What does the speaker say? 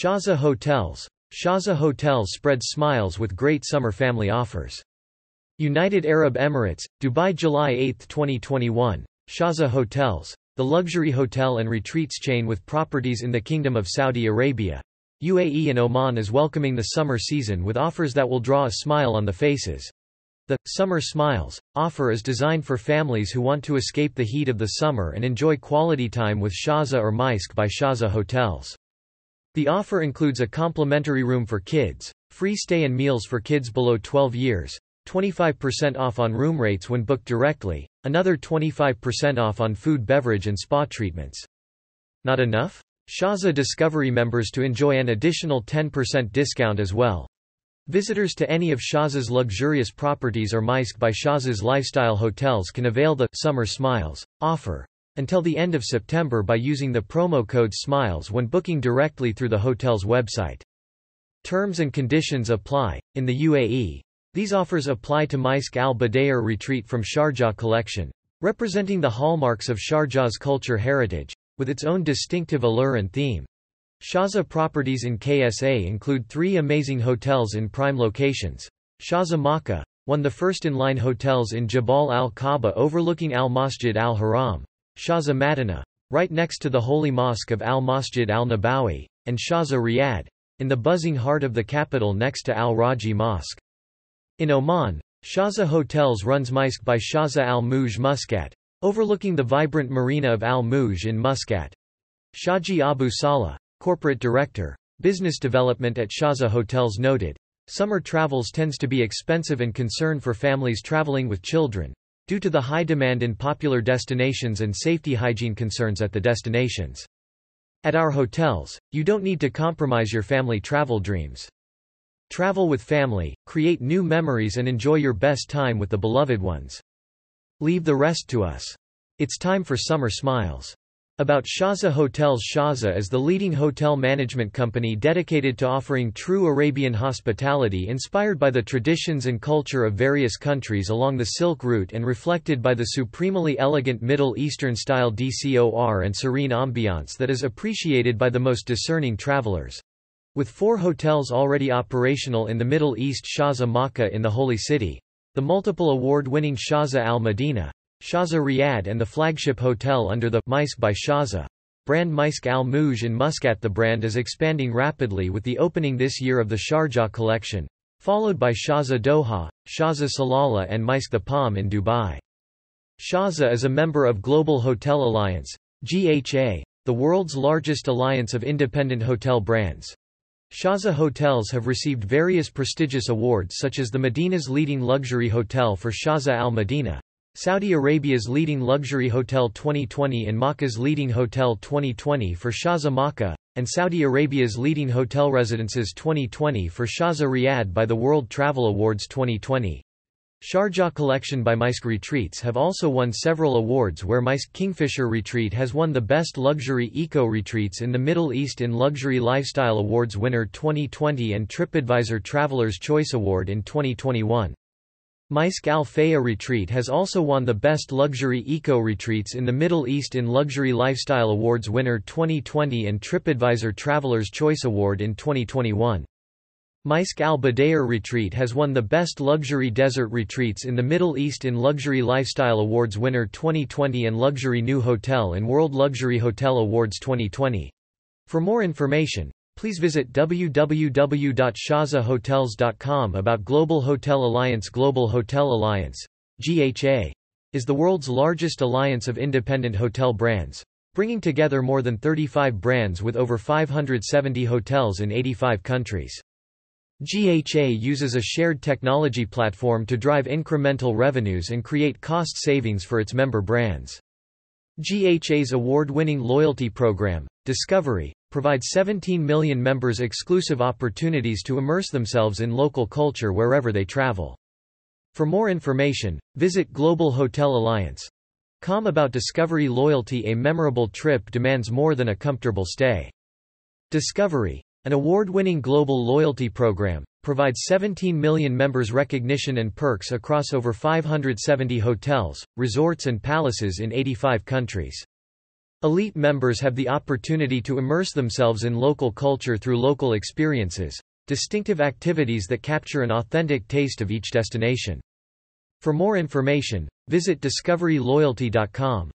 Shaza Hotels Shaza Hotels spread smiles with great summer family offers. United Arab Emirates, Dubai July 8, 2021, Shaza Hotels, the luxury hotel and retreats chain with properties in the Kingdom of Saudi Arabia. UAE and Oman is welcoming the summer season with offers that will draw a smile on the faces. The Summer Smiles offer is designed for families who want to escape the heat of the summer and enjoy quality time with Shaza or Mysk by Shaza Hotels. The offer includes a complimentary room for kids, free stay and meals for kids below 12 years, 25% off on room rates when booked directly, another 25% off on food beverage and spa treatments. Not enough? Shaza Discovery members to enjoy an additional 10% discount as well. Visitors to any of Shaza's luxurious properties or Mysk by Shaza's lifestyle hotels can avail the Summer Smiles offer until the end of September by using the promo code SMILES when booking directly through the hotel's website. Terms and conditions apply. In the UAE, these offers apply to Mysk Al Budair retreat from Sharjah collection, representing the hallmarks of Sharjah's culture heritage, with its own distinctive allure and theme. Shaza properties in KSA include three amazing hotels in prime locations. Shaza Makkah, one the first-in-line hotels in Jabal al-Kaaba overlooking al-Masjid al-Haram. Shaza Madinah, right next to the Holy Mosque of al-Masjid al-Nabawi, and Shaza Riyadh, in the buzzing heart of the capital next to al-Rajhi Mosque. In Oman, Shaza Hotels runs Mysk by Shaza Al Mouj Muscat, overlooking the vibrant marina of Al-Mouj in Muscat. Shaji Abu Salah, Corporate Director, Business Development at Shaza Hotels noted, Summer travels tends to be expensive and concern for families traveling with children, due to the high demand in popular destinations and safety hygiene concerns at the destinations. At our hotels, you don't need to compromise your family travel dreams. Travel with family, create new memories and enjoy your best time with the beloved ones. Leave the rest to us. It's time for summer smiles. About Shaza Hotels Shaza is the leading hotel management company dedicated to offering true Arabian hospitality inspired by the traditions and culture of various countries along the Silk Route and reflected by the supremely elegant Middle Eastern-style DCOR and serene ambiance that is appreciated by the most discerning travelers. With four hotels already operational in the Middle East Shaza Makkah in the Holy City, the multiple award-winning Shaza Al Shaza Riyadh and the flagship hotel under the Mysk by Shaza brand Mysk Al Mouj in Muscat. The brand is expanding rapidly with the opening this year of the Sharjah collection, followed by Shaza Doha, Shaza Salalah and Mysk the Palm in Dubai. Shaza is a member of Global Hotel Alliance, GHA, the world's largest alliance of independent hotel brands. Shaza hotels have received various prestigious awards such as the Medina's leading luxury hotel for Shaza Al Madinah, Saudi Arabia's leading luxury hotel 2020 and Makkah's leading hotel 2020 for Shaza Makkah, and Saudi Arabia's leading hotel residences 2020 for Shaza Riyadh by the World Travel Awards 2020. Sharjah Collection by Mysk Retreats have also won several awards where Mysk Kingfisher Retreat has won the Best Luxury Eco Retreats in the Middle East in Luxury Lifestyle Awards winner 2020 and TripAdvisor Traveler's Choice Award in 2021. Mysk Al Faya Retreat has also won the Best Luxury Eco Retreats in the Middle East in Luxury Lifestyle Awards winner 2020 and TripAdvisor Traveler's Choice Award in 2021. Mysk Al Budair Retreat has won the Best Luxury Desert Retreats in the Middle East in Luxury Lifestyle Awards winner 2020 and Luxury New Hotel in World Luxury Hotel Awards 2020. For more information, Please visit www.shazahotels.com about Global Hotel Alliance Global Hotel Alliance GHA, is the world's largest alliance of independent hotel brands, bringing together more than 35 brands with over 570 hotels in 85 countries. GHA uses a shared technology platform to drive incremental revenues and create cost savings for its member brands. GHA's award-winning loyalty program, Discovery, provides 17 million members exclusive opportunities to immerse themselves in local culture wherever they travel. For more information, visit Global Hotel Alliance. Com about Discovery Loyalty A memorable trip demands more than a comfortable stay. Discovery, an award-winning global loyalty program, provides 17 million members recognition and perks across over 570 hotels, resorts and palaces in 85 countries. Elite members have the opportunity to immerse themselves in local culture through local experiences, distinctive activities that capture an authentic taste of each destination. For more information, visit discoveryloyalty.com.